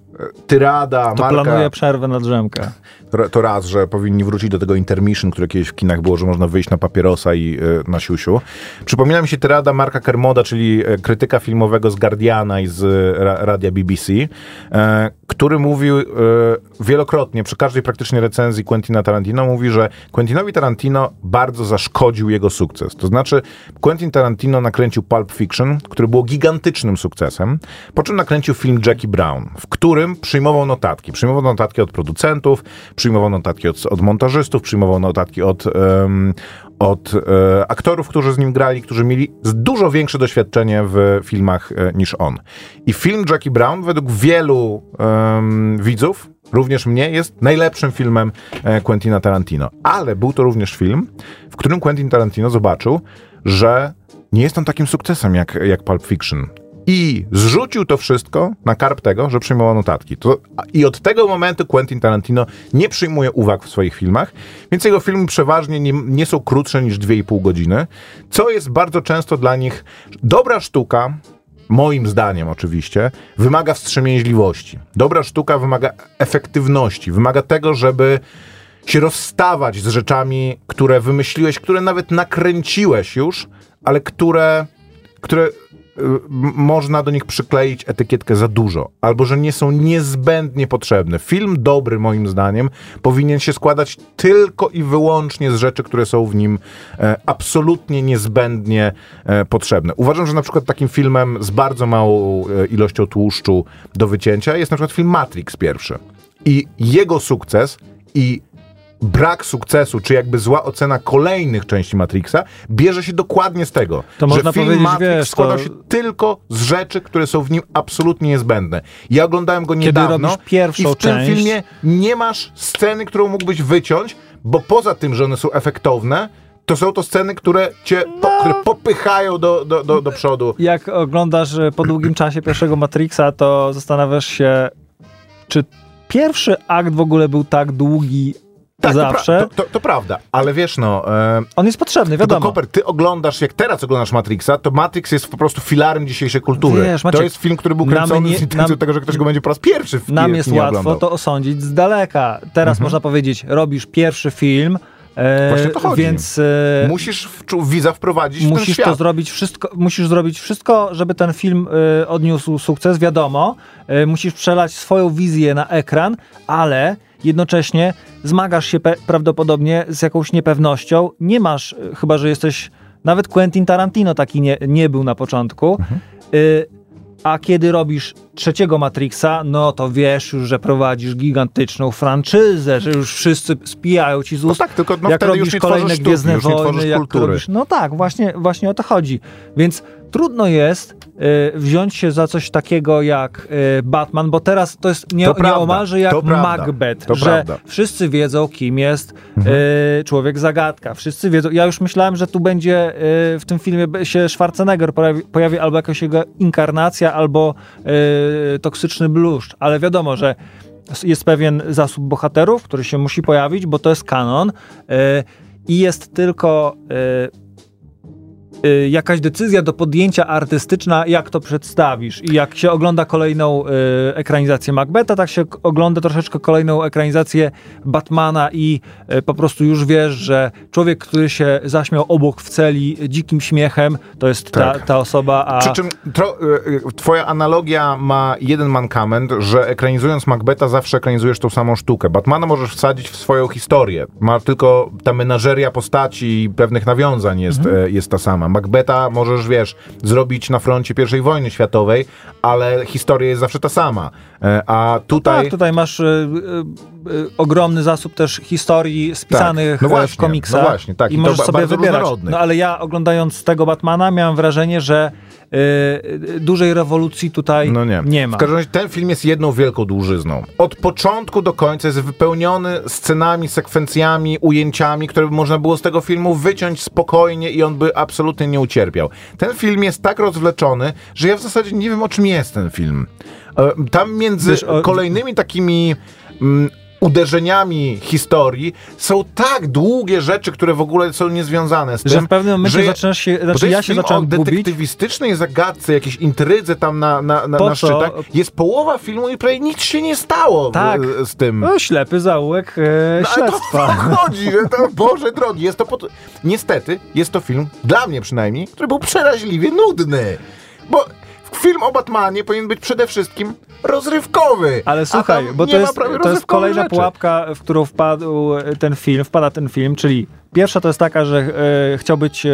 tyrada, To marka... planuję przerwę na drzemkę. To- raz, że powinni wrócić do tego intermission, które kiedyś w kinach było, że można wyjść na papierosa i y, na siusiu. Przypomina mi się tyrada Marka Kermoda, czyli e, krytyka filmowego z Guardiana i z e, ra, radia BBC, e, który mówił wielokrotnie, przy każdej praktycznie recenzji Quentina Tarantino, mówi, że Quentinowi Tarantino bardzo zaszkodził jego sukces. To znaczy, Quentin Tarantino nakręcił Pulp Fiction, który było gigantycznym sukcesem, po czym nakręcił film Jackie Brown, w którym przyjmował notatki. Przyjmował notatki od producentów, przyjmował notatki od, od montażystów, przyjmował notatki od, em, od e, aktorów, którzy z nim grali, którzy mieli dużo większe doświadczenie w filmach e, niż on. I film Jackie Brown według wielu widzów, również mnie, jest najlepszym filmem e, Quentina Tarantino. Ale był to również film, w którym Quentin Tarantino zobaczył, że nie jest on takim sukcesem jak, jak Pulp Fiction. I zrzucił to wszystko na karp tego, że przyjmował notatki. To, I od tego momentu Quentin Tarantino nie przyjmuje uwag w swoich filmach, więc jego filmy przeważnie nie, nie są krótsze niż 2,5 godziny, co jest bardzo często dla nich dobra sztuka, moim zdaniem oczywiście, wymaga wstrzemięźliwości. Dobra sztuka wymaga efektywności, wymaga tego, żeby się rozstawać z rzeczami, które wymyśliłeś, które nawet nakręciłeś już, ale które, które można do nich przykleić etykietkę za dużo, albo że nie są niezbędnie potrzebne. Film dobry, moim zdaniem, powinien się składać tylko i wyłącznie z rzeczy, które są w nim e, absolutnie niezbędnie e, potrzebne. Uważam, że na przykład takim filmem z bardzo małą e, ilością tłuszczu do wycięcia jest na przykład film Matrix pierwszy. I jego sukces i brak sukcesu, czy jakby zła ocena kolejnych części Matrixa, bierze się dokładnie z tego, To że można film Matrix wiesz, składał to- się tylko z rzeczy, które są w nim absolutnie niezbędne. Ja oglądałem go niedawno pierwszą i w tym część- filmie nie masz sceny, którą mógłbyś wyciąć, bo poza tym, że one są efektowne, to są to sceny, które cię No. popychają do, do, do, do przodu. Jak oglądasz e, po długim czasie pierwszego Matrixa, to zastanawiasz się, czy pierwszy akt w ogóle był tak długi Tak, to, zawsze. to, to, to prawda, ale wiesz no... E, On jest potrzebny, wiadomo. Koper, ty oglądasz, jak teraz oglądasz Matrixa, to Matrix jest po prostu filarem dzisiejszej kultury. Wiesz, to Maciek, jest film, który był kręcony nie- z intencją tego, że ktoś go będzie po raz pierwszy w Nam jest łatwo oglądał. to osądzić z daleka. Teraz można powiedzieć, robisz pierwszy film, e, Właśnie to chodzi. więc e, Musisz w, widza wprowadzić w ten musisz świat. to zrobić wszystko, musisz zrobić wszystko, żeby ten film e, odniósł sukces, wiadomo. Musisz przelać swoją wizję na ekran, ale jednocześnie zmagasz się prawdopodobnie z jakąś niepewnością. Nie masz, e, chyba że jesteś, nawet Quentin Tarantino taki nie, nie był na początku. Mhm. E, a kiedy robisz trzeciego Matrixa, no to wiesz już, że prowadzisz gigantyczną franczyzę, że już wszyscy spijają ci z No ust. tak, tylko no jak robisz już kolejne Gwiezdne sztuki, już Wojny, jak kultury. robisz... No tak, właśnie, właśnie o to chodzi. Więc trudno jest y, wziąć się za coś takiego jak y, Batman, bo teraz to jest nie, To prawda, nieomalże jak Macbeth, że prawda. wszyscy wiedzą, kim jest Mhm. y, człowiek zagadka. Wszyscy wiedzą. Ja już myślałem, że tu będzie y, w tym filmie się Schwarzenegger pojawi, pojawi albo jakaś jego inkarnacja, albo y, toksyczny bluszcz, ale wiadomo, że jest pewien zasób bohaterów, który się musi pojawić, bo to jest kanon y, i jest tylko y, jakaś decyzja do podjęcia artystyczna, jak to przedstawisz. I jak się ogląda kolejną y, ekranizację Macbeta, tak się ogląda troszeczkę kolejną ekranizację Batmana i y, po prostu już wiesz, że człowiek, który się zaśmiał obok w celi dzikim śmiechem, to jest ta, Tak. ta osoba, a... Przy czym tro, y, y, twoja analogia ma jeden mankament, że ekranizując Macbeta zawsze ekranizujesz tą samą sztukę. Batmana możesz wsadzić w swoją historię. Ma tylko ta menażeria postaci i pewnych nawiązań jest, Mhm. jest ta sama. Macbeta możesz, wiesz, zrobić na froncie I wojny światowej, ale historia jest zawsze ta sama. E, A tutaj... Tak, tutaj masz y, y, y, ogromny zasób też historii spisanych Tak, no właśnie, w komiksach no właśnie, tak, i i możesz sobie wybierać. No ale ja oglądając tego Batmana miałem wrażenie, że dużej rewolucji tutaj No nie. nie ma. W każdym razie ten film jest jedną wielką dłużyzną. Od początku do końca jest wypełniony scenami, sekwencjami, ujęciami, które by można było z tego filmu wyciąć spokojnie i on by absolutnie nie ucierpiał. Ten film jest tak rozwleczony, że ja w zasadzie nie wiem o czym jest ten film. E, Tam między Wiesz, o- kolejnymi takimi mm, uderzeniami historii są tak długie rzeczy, które w ogóle są niezwiązane z tym. Że w pewnym momencie że zaczynasz się, znaczy ja się zacząłem o detektywistycznej zagadce, jakiejś intrydze tam na, na, na, Po na co? szczytach. Jest połowa filmu i prawie nic się nie stało Tak. z, z tym. No, ślepy zaułek e, No, ale to śledztwa. o to chodzi, że to, Boże drogi, jest to pod... Niestety, jest to film, dla mnie przynajmniej, który był przeraźliwie nudny. Bo film o Batmanie powinien być przede wszystkim rozrywkowy. Ale słuchaj, bo to jest, to jest kolejna rzeczy. pułapka, w którą wpadł ten film, wpada ten film, czyli pierwsza to jest taka, że e, chciał być e,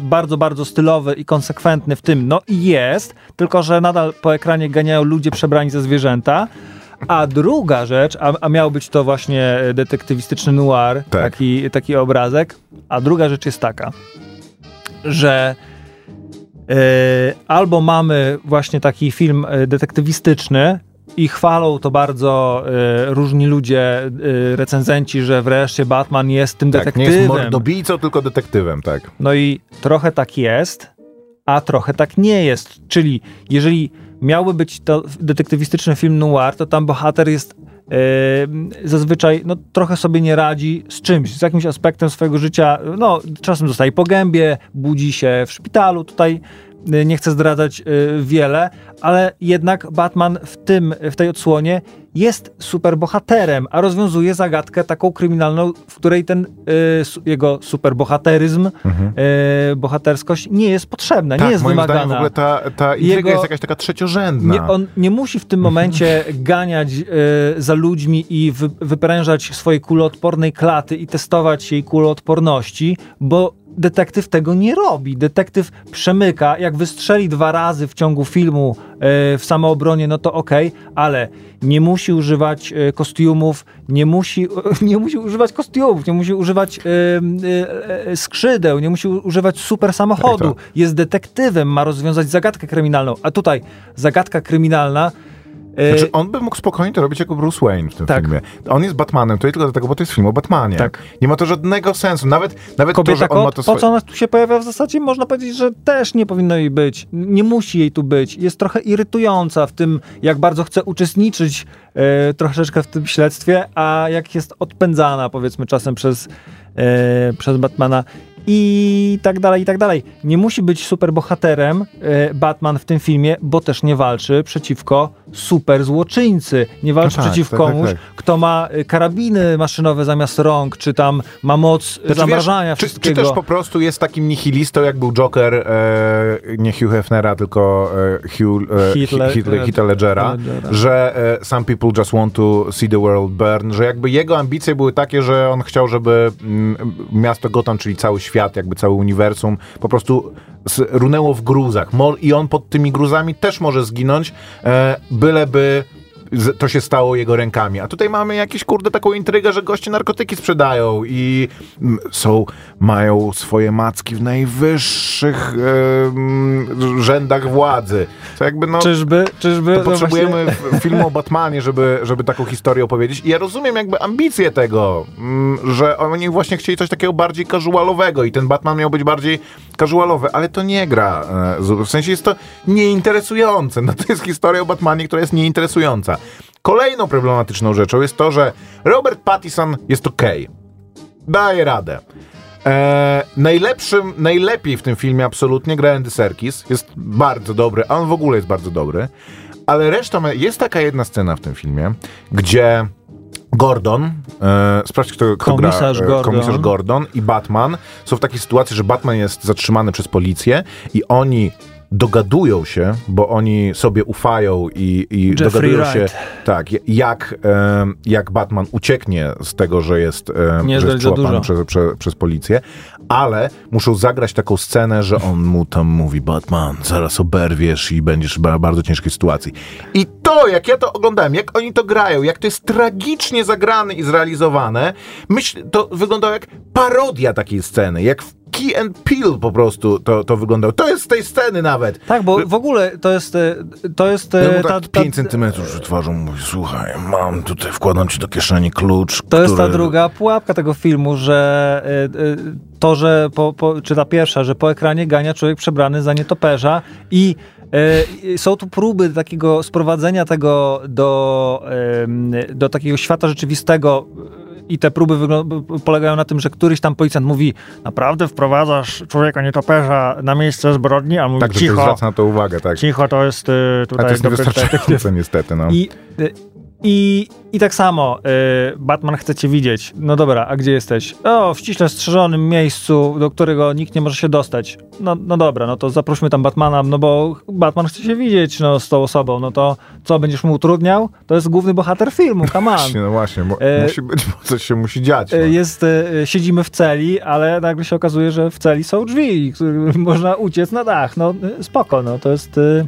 bardzo, bardzo stylowy i konsekwentny w tym, no i jest, tylko że nadal po ekranie ganiają ludzie przebrani za zwierzęta. A druga rzecz, a, a miał być to właśnie detektywistyczny noir, Tak. taki, taki obrazek, a druga rzecz jest taka, że e, albo mamy właśnie taki film e, detektywistyczny i chwalą to bardzo e, różni ludzie, e, recenzenci, że wreszcie Batman jest tym Tak, nie detektywem. jest mordobijcą, tylko detektywem, tak. No i trochę tak jest, a trochę tak nie jest. Czyli jeżeli miałby być to detektywistyczny film noir, to tam bohater jest e, zazwyczaj no, trochę sobie nie radzi z czymś, z jakimś aspektem swojego życia. No, czasem dostaje po gębie, budzi się w szpitalu. Tutaj nie chcę zdradzać e, wiele, ale jednak Batman w tym, w tej odsłonie jest superbohaterem, a rozwiązuje zagadkę taką kryminalną, w której ten su- jego superbohateryzm, e, bohaterskość nie jest potrzebna, tak, nie jest moim wymagana. zdaniem w ogóle ta, ta Jego- jest jakaś taka trzeciorzędna. Nie, on nie musi w tym momencie ganiać za ludźmi i wy, wyprężać swojej kuloodpornej klaty i testować jej kuloodporności, bo detektyw tego nie robi. Detektyw przemyka, jak wystrzeli dwa razy w ciągu filmu e, w samoobronie, no to okej, ale nie musi używać e, kostiumów, nie musi, nie musi używać kostiumów, nie musi używać e, skrzydeł, nie musi używać super samochodu. Tak, Jest detektywem, ma rozwiązać zagadkę kryminalną, a tutaj zagadka kryminalna Znaczy, on by mógł spokojnie to robić jako Bruce Wayne w tym Tak. filmie. On jest Batmanem, to tylko dlatego, bo to jest film o Batmanie. Tak. Nie ma to żadnego sensu. Nawet, nawet to, że on ma to po swoje... co ona tu się pojawia w zasadzie, można powiedzieć, że też nie powinno jej być. Nie musi jej tu być. Jest trochę irytująca w tym, jak bardzo chce uczestniczyć e, troszeczkę w tym śledztwie, a jak jest odpędzana, powiedzmy, czasem przez, e, przez Batmana i tak dalej, i tak dalej. Nie musi być super bohaterem e, Batman w tym filmie, bo też nie walczy przeciwko super złoczyńcy. Nie walczy No tak, przeciw tak, tak, komuś, tak. kto ma e, karabiny maszynowe zamiast rąk, czy tam ma moc Znaczy, zamrażania wiesz, czy, wszystkiego. czy też po prostu jest takim nihilistą, jak był Joker, e, nie Hugh Hefnera, tylko e, Hugh, e, Le- Heath, Heath Ledgera, Ledgera. że e, some people just want to see the world burn, że jakby jego ambicje były takie, że on chciał, żeby mm, miasto Gotham, czyli cały świat, jakby cały uniwersum, po prostu runęło w gruzach. I on pod tymi gruzami też może zginąć, e, byleby to się stało jego rękami. A tutaj mamy jakieś, kurde, taką intrygę, że goście narkotyki sprzedają i mm, są, mają swoje macki w najwyższych em, rzędach władzy. Co jakby, no... Czyżby, czyżby. To no potrzebujemy właśnie- w- filmu o Batmanie, żeby, żeby taką historię opowiedzieć. I ja rozumiem jakby ambicje tego, mm, że oni właśnie chcieli coś takiego bardziej casualowego i ten Batman miał być bardziej casualowy, ale to nie gra. e, W sensie jest to nieinteresujące. No to jest historia o Batmanie, która jest nieinteresująca. Kolejną problematyczną rzeczą jest to, że Robert Pattinson jest okej. Daje radę. E, najlepszym, najlepiej w tym filmie absolutnie gra Andy Serkis. Jest bardzo dobry, a on w ogóle jest bardzo dobry. Ale reszta, jest taka jedna scena w tym filmie, gdzie Gordon, e, sprawdź kto, kto Komisarz gra, e, Gordon. komisarz Gordon i Batman są w takiej sytuacji, że Batman jest zatrzymany przez policję i oni dogadują się, bo oni sobie ufają i, i Jeffrey dogadują się, Wright. tak, jak, e, jak Batman ucieknie z tego, że jest, e, Nie że jest przyłapany przez, przez, przez policję, ale muszą zagrać taką scenę, że on mu tam mówi Batman, zaraz oberwiesz i będziesz w ba- bardzo ciężkiej sytuacji. I to, jak ja to oglądałem, jak oni to grają, jak to jest tragicznie zagrane i zrealizowane, myśl, to wyglądało jak parodia takiej sceny, jak w Key and Peel po prostu to, to wyglądało. To jest z tej sceny nawet. Tak, bo w ogóle to jest. e, To jest. e, ta, tak ta, 5 centymetrów przed twarzą mówi, słuchaj, mam tutaj, wkładam ci do kieszeni klucz, To jest ta który- druga pułapka tego filmu, że y, to, że po, po, czy ta pierwsza, że po ekranie gania człowiek przebrany za nietoperza i E, są tu próby takiego sprowadzenia tego do, do takiego świata rzeczywistego i te próby polegają na tym, że któryś tam policjant mówi naprawdę wprowadzasz człowieka nietoperza na miejsce zbrodni, a mówi Tak, cicho, zwraca na to uwagę, tak. cicho to jest y, tutaj to jest niewystarczające niestety, no. I, y, i, I tak samo, y, Batman chce cię widzieć. No dobra, a gdzie jesteś? O, w ściśle strzeżonym miejscu, do którego nikt nie może się dostać. No, no dobra, no to zaprośmy tam Batmana, no bo Batman chce się widzieć no, z tą osobą. No to co, będziesz mu utrudniał? To jest główny bohater filmu, come on. Właśnie, no właśnie, bo E, musi być, bo coś się musi dziać. No. Y, Jest, y, siedzimy w celi, ale nagle się okazuje, że w celi są drzwi, można uciec na dach. No y, spoko, no to jest... y,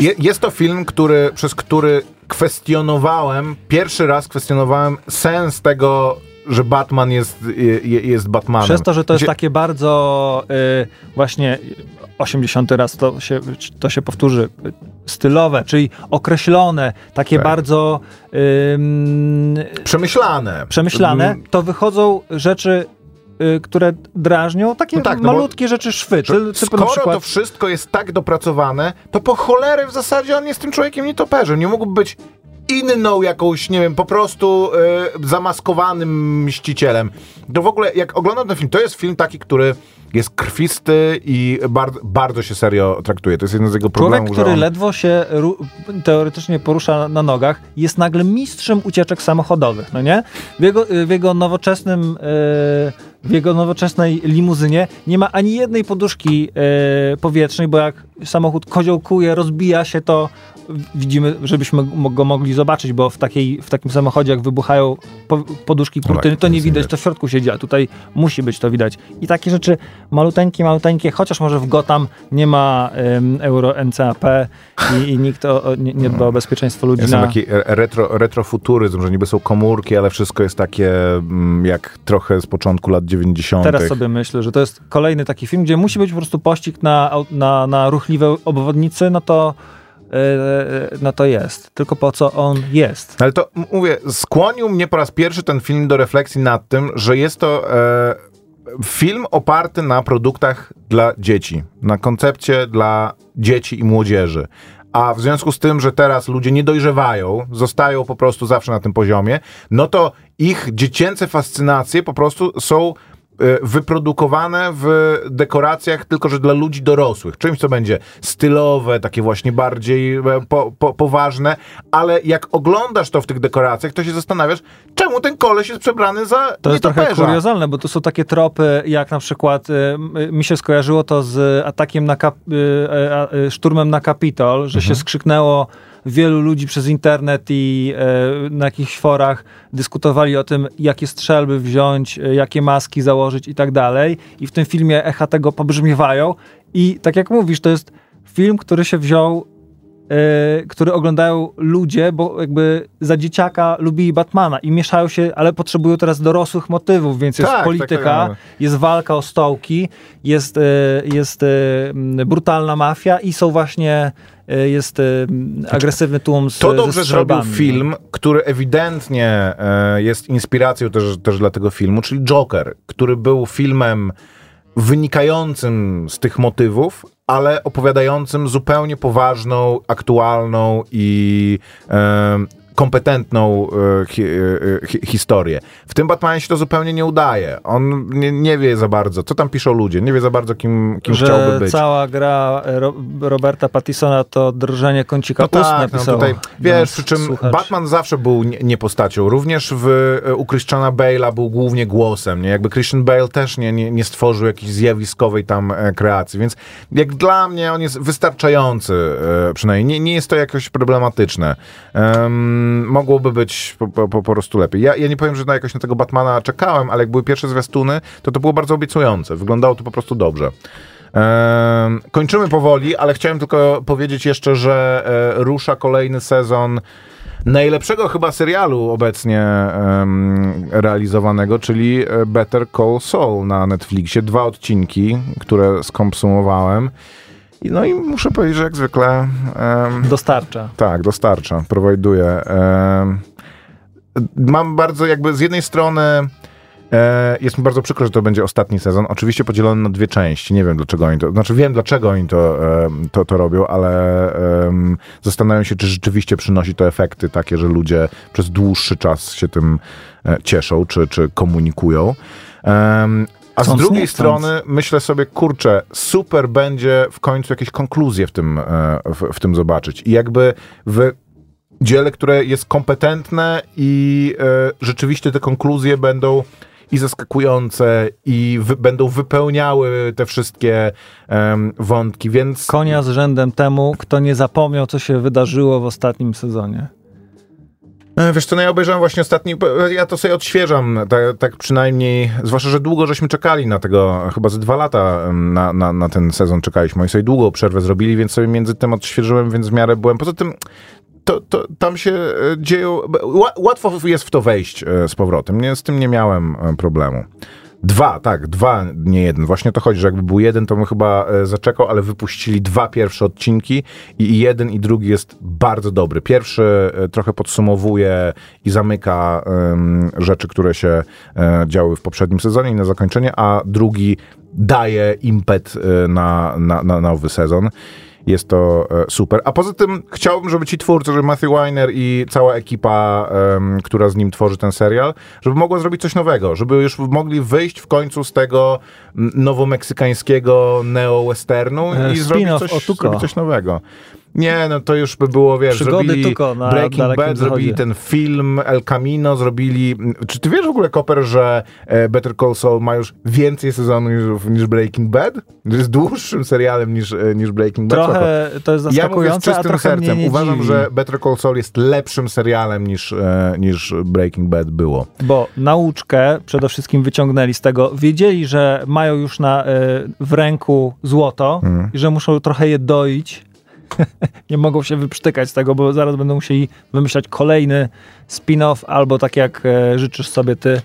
Je, jest to film, który, przez który kwestionowałem, pierwszy raz kwestionowałem sens tego, że Batman jest, je, jest Batmanem. Przez to, że to jest Gdzie- takie bardzo y, właśnie 80 raz to się, to się powtórzy, stylowe, czyli określone, takie Tak. bardzo Przemyślane. przemyślane, to wychodzą rzeczy, które drażnią, takie No tak, no malutkie rzeczy szwy, na skoro przykład... to wszystko jest tak dopracowane, to po cholerę w zasadzie on jest tym człowiekiem nietoperzem. Nie mógłby być inną jakąś, nie wiem, po prostu e, zamaskowanym mścicielem. To w ogóle, jak oglądam ten film, to jest film taki, który jest krwisty i bardzo, bardzo się serio traktuje. To jest jeden z jego Człowiek, problemów, który że on... ledwo się teoretycznie porusza na nogach, jest nagle mistrzem ucieczek samochodowych, no nie? W jego, w jego nowoczesnym, e, w jego nowoczesnej limuzynie nie ma ani jednej poduszki e, powietrznej, bo jak samochód koziołkuje, rozbija się, to widzimy, żebyśmy go mogli zobaczyć, bo w, takiej, w takim samochodzie, jak wybuchają po, poduszki tak, kurtyny, to nie widać, to w środku siedzi, a tutaj musi być to widać. I takie rzeczy maluteńkie, maluteńkie, chociaż może w Gotham nie ma um, euro NCAP i, i nikt o, o, nie, nie dba o bezpieczeństwo ludzi Jest na... taki re- retro, retrofuturyzm, że niby są komórki, ale wszystko jest takie mm, jak trochę z początku lat 90. Teraz sobie myślę, że to jest kolejny taki film, gdzie musi być po prostu pościg na, na, na ruchliwe obwodnicy, no to, no to jest. Tylko po co on jest? Ale to mówię, skłonił mnie po raz pierwszy ten film do refleksji nad tym, że jest to e, film oparty na produktach dla dzieci, na koncepcie dla dzieci i młodzieży. A w związku z tym, że teraz ludzie nie dojrzewają, zostają po prostu zawsze na tym poziomie, no to ich dziecięce fascynacje po prostu są wyprodukowane w dekoracjach, tylko że dla ludzi dorosłych. Czymś, co będzie stylowe, takie właśnie bardziej e, po, po, poważne, ale jak oglądasz to w tych dekoracjach, to się zastanawiasz, czemu ten koleś jest przebrany za To jest trochę nietoperza? kuriozalne, bo to są takie tropy, jak na przykład y, mi się skojarzyło to z atakiem na kap, y, y, y, szturmem na Kapitol, że się skrzyknęło wielu ludzi przez internet i y, na jakichś forach dyskutowali o tym, jakie strzelby wziąć, y, jakie maski założyć i tak dalej. I w tym filmie echa tego pobrzmiewają. I tak jak mówisz, to jest film, który się wziął e, który oglądają ludzie, bo jakby za dzieciaka lubili Batmana i mieszają się, ale potrzebują teraz dorosłych motywów, więc jest Tak, tak, polityka, tak. jest walka o stołki, jest, e, jest e, brutalna mafia i są właśnie e, jest e, m, agresywny tłum z To ze dobrze zrobił strzelbami. film, który ewidentnie e, jest inspiracją też, też dla tego filmu, czyli Joker, który był filmem wynikającym z tych motywów, ale opowiadającym zupełnie poważną, aktualną i e, kompetentną e, e, hi, historię. W tym Batmanie się to zupełnie nie udaje. On nie, nie wie za bardzo, co tam piszą ludzie, nie wie za bardzo, kim, kim że chciałby być. cała gra e, Ro Roberta Pattisona to drżenie kącika No ust tak, no tutaj, wiesz, nasz przy czym słuchacz. Batman zawsze był nie, nie postacią. Również w, e, u Christiana Bale'a był głównie głosem, nie? Jakby Christian Bale też nie, nie, nie stworzył jakiejś zjawiskowej tam e, kreacji, więc jak dla mnie on jest wystarczający e, przynajmniej. Nie, nie jest to jakoś problematyczne. Em, mogłoby być po, po, po prostu lepiej. Ja, ja nie powiem, że na jakoś na tego Batmana czekałem, ale jak były pierwsze zwiastuny, to to było bardzo obiecujące. Wyglądało to po prostu dobrze. Kończymy powoli, ale chciałem tylko powiedzieć jeszcze, że e, rusza kolejny sezon najlepszego chyba serialu obecnie realizowanego, czyli e, Better Call Saul na Netflixie. Dwa odcinki, które skonsumowałem. No i muszę powiedzieć, że jak zwykle em, Dostarcza. tak, dostarcza, prowajduje. Em, Mam bardzo jakby z jednej strony E, jest mi bardzo przykro, że to będzie ostatni sezon. Oczywiście podzielony na dwie części. Nie wiem dlaczego oni to. Znaczy wiem dlaczego oni to, to, to robią, ale em, zastanawiam się, czy rzeczywiście przynosi to efekty takie, że ludzie przez dłuższy czas się tym e, cieszą, czy, czy komunikują. Em, a z drugiej strony myślę sobie, kurczę, super będzie w końcu jakieś konkluzje w tym, e, w, w tym zobaczyć. I jakby w dziele, które jest kompetentne i e, rzeczywiście te konkluzje będą i zaskakujące, i wy, będą wypełniały te wszystkie wątki, więc Konia z rzędem temu, kto nie zapomniał, co się wydarzyło w ostatnim sezonie. E, Wiesz co, no ja obejrzałem właśnie ostatni, ja to sobie odświeżam, tak, tak przynajmniej, zwłaszcza, że długo żeśmy czekali na tego, chyba ze dwa lata na, na, na ten sezon czekaliśmy, oni sobie długą przerwę zrobili, więc sobie między tym odświeżyłem, więc w miarę byłem, poza tym to, to tam się e, dzieją, ła- łatwo jest w to wejść e, z powrotem, nie, z tym nie miałem e, problemu. Dwa, tak, dwa, nie jeden. Właśnie to chodzi, że jakby był jeden, to bym chyba e, zaczekał, ale wypuścili dwa pierwsze odcinki i jeden i drugi jest bardzo dobry. Pierwszy e, trochę podsumowuje i zamyka em, rzeczy, które się e, działy w poprzednim sezonie i na zakończenie, a drugi daje impet na, na, na nowy sezon. Jest to e, super. A poza tym chciałbym, żeby ci twórcy, żeby Matthew Weiner i cała ekipa, em, która z nim tworzy ten serial, żeby mogła zrobić coś nowego, żeby już mogli wyjść w końcu z tego mm, nowomeksykańskiego neo-westernu E, i zrobić spin-off coś, zrobić coś nowego. Nie, no to już by było, wiesz, Przygody zrobili Tuco na Breaking Bad, zrobili ten film El Camino, zrobili... Czy ty wiesz w ogóle, Koper, że e, Better Call Saul ma już więcej sezonów niż, Breaking Bad? Jest dłuższym serialem niż, e, niż Breaking Bad. Trochę to jest Ja mówię z zaskakujące, czystym sercem. nie Uważam, dziwi, że Better Call Saul jest lepszym serialem niż, e, niż Breaking Bad było. bo nauczkę przede wszystkim wyciągnęli z tego. Wiedzieli, że mają już na, w ręku złoto Mhm. i że muszą trochę je doić. nie mogą się wyprztykać z tego, bo zaraz będą musieli wymyślać kolejny spin-off albo tak jak e, życzysz sobie ty,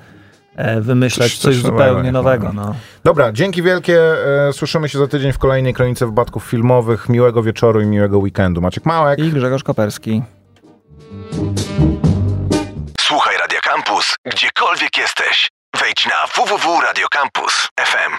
e, wymyśleć Coś- coś, coś zupełnie nowego, nowego. No. Dobra, dzięki wielkie. E, słyszymy się za tydzień w kolejnej kronice wypadków filmowych. Miłego wieczoru i miłego weekendu. Maciek Małek. I Grzegorz Koperski. Słuchaj Radio Campus, gdziekolwiek jesteś. Wejdź na www.radiocampus.fm.